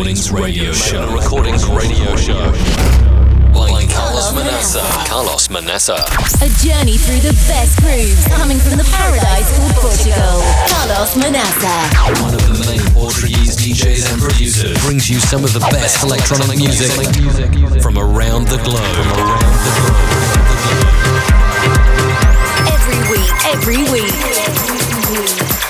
Recordings Radio Show. Magna Recordings Radio Show. By Carlos Manaça. Carlos Manaça. A journey through the best grooves coming from the paradise called Portugal. Carlos Manaça. One of the main Portuguese DJs and producers brings you some of the best electronic music from around the globe. From around the globe. Every week, every week.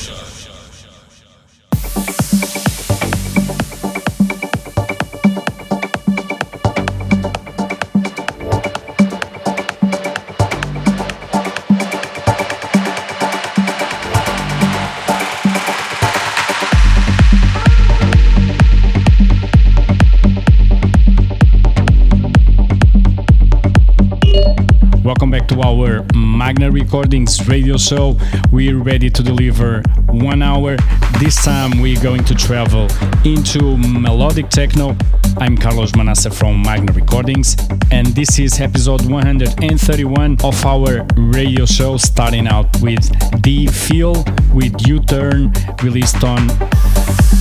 Magna Recordings radio show. We're ready to deliver one hour. This time we're going to travel into melodic techno. I'm Carlos Manaça from Magna Recordings, and this is episode 131 of our radio show, starting out with The Feel with U Turn, released on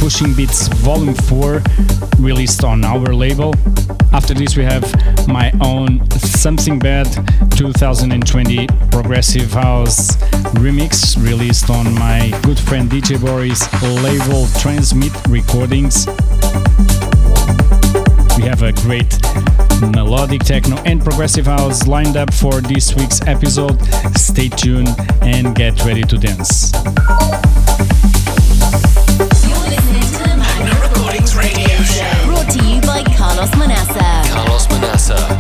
Pushing Beats Volume 4, released on our label. After this, we have my own Something Bad 2020 Progressive House remix released on my good friend DJ Boris label Transmit Recordings. We have a great melodic techno and progressive house lined up for this week's episode. Stay tuned and get ready to dance. Brought to you by Carlos Manaça. Carlos Manaça.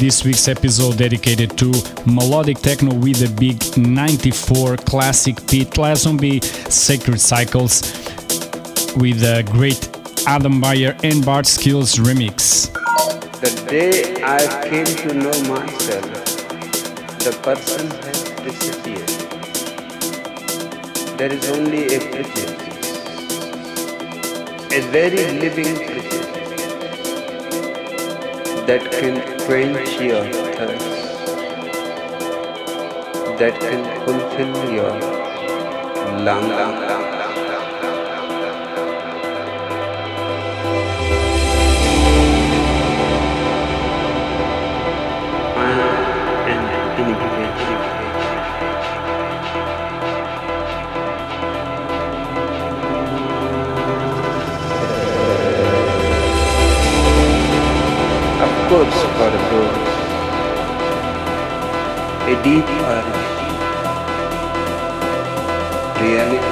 This week's episode dedicated to melodic techno with a big 94 classic Pete Lazonby Sacred Cycles with a great Adam Beyer and Bart Skils remix. The day I came to know myself, the person has disappeared. There is only a prejudice, a very living prejudice that can quench your thirst, that can fulfill your longing. course for those a deep earth reality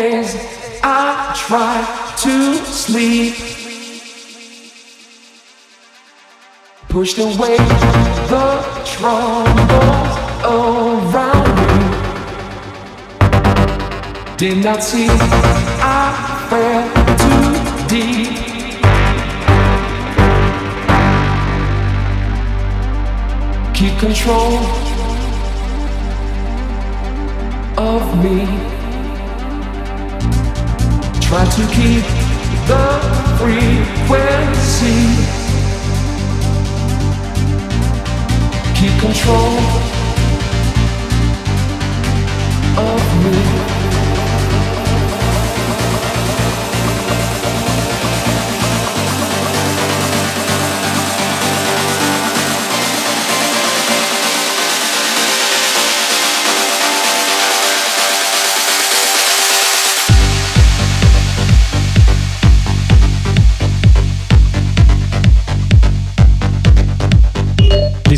days I try to sleep. Pushed away the troubles around me. Did not see I fell too deep. keep control of me. Try to keep the frequency. Keep control of me.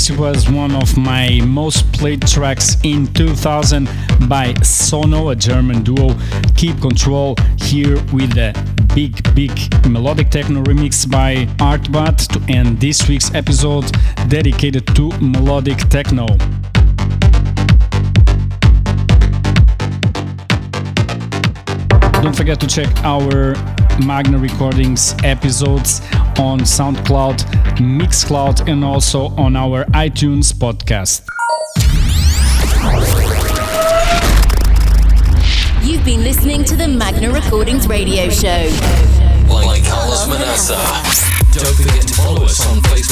This was one of my most played tracks in 2000 by Sono, a German duo. Keep Control here with a big, big melodic techno remix by Artbat to end this week's episode dedicated to melodic techno. Don't forget to check our Magna Recordings episodes on SoundCloud, Mixcloud, and also on our iTunes podcast. You've been listening to the Magna Recordings radio show. Like Carlos Manaça. Don't forget to follow us on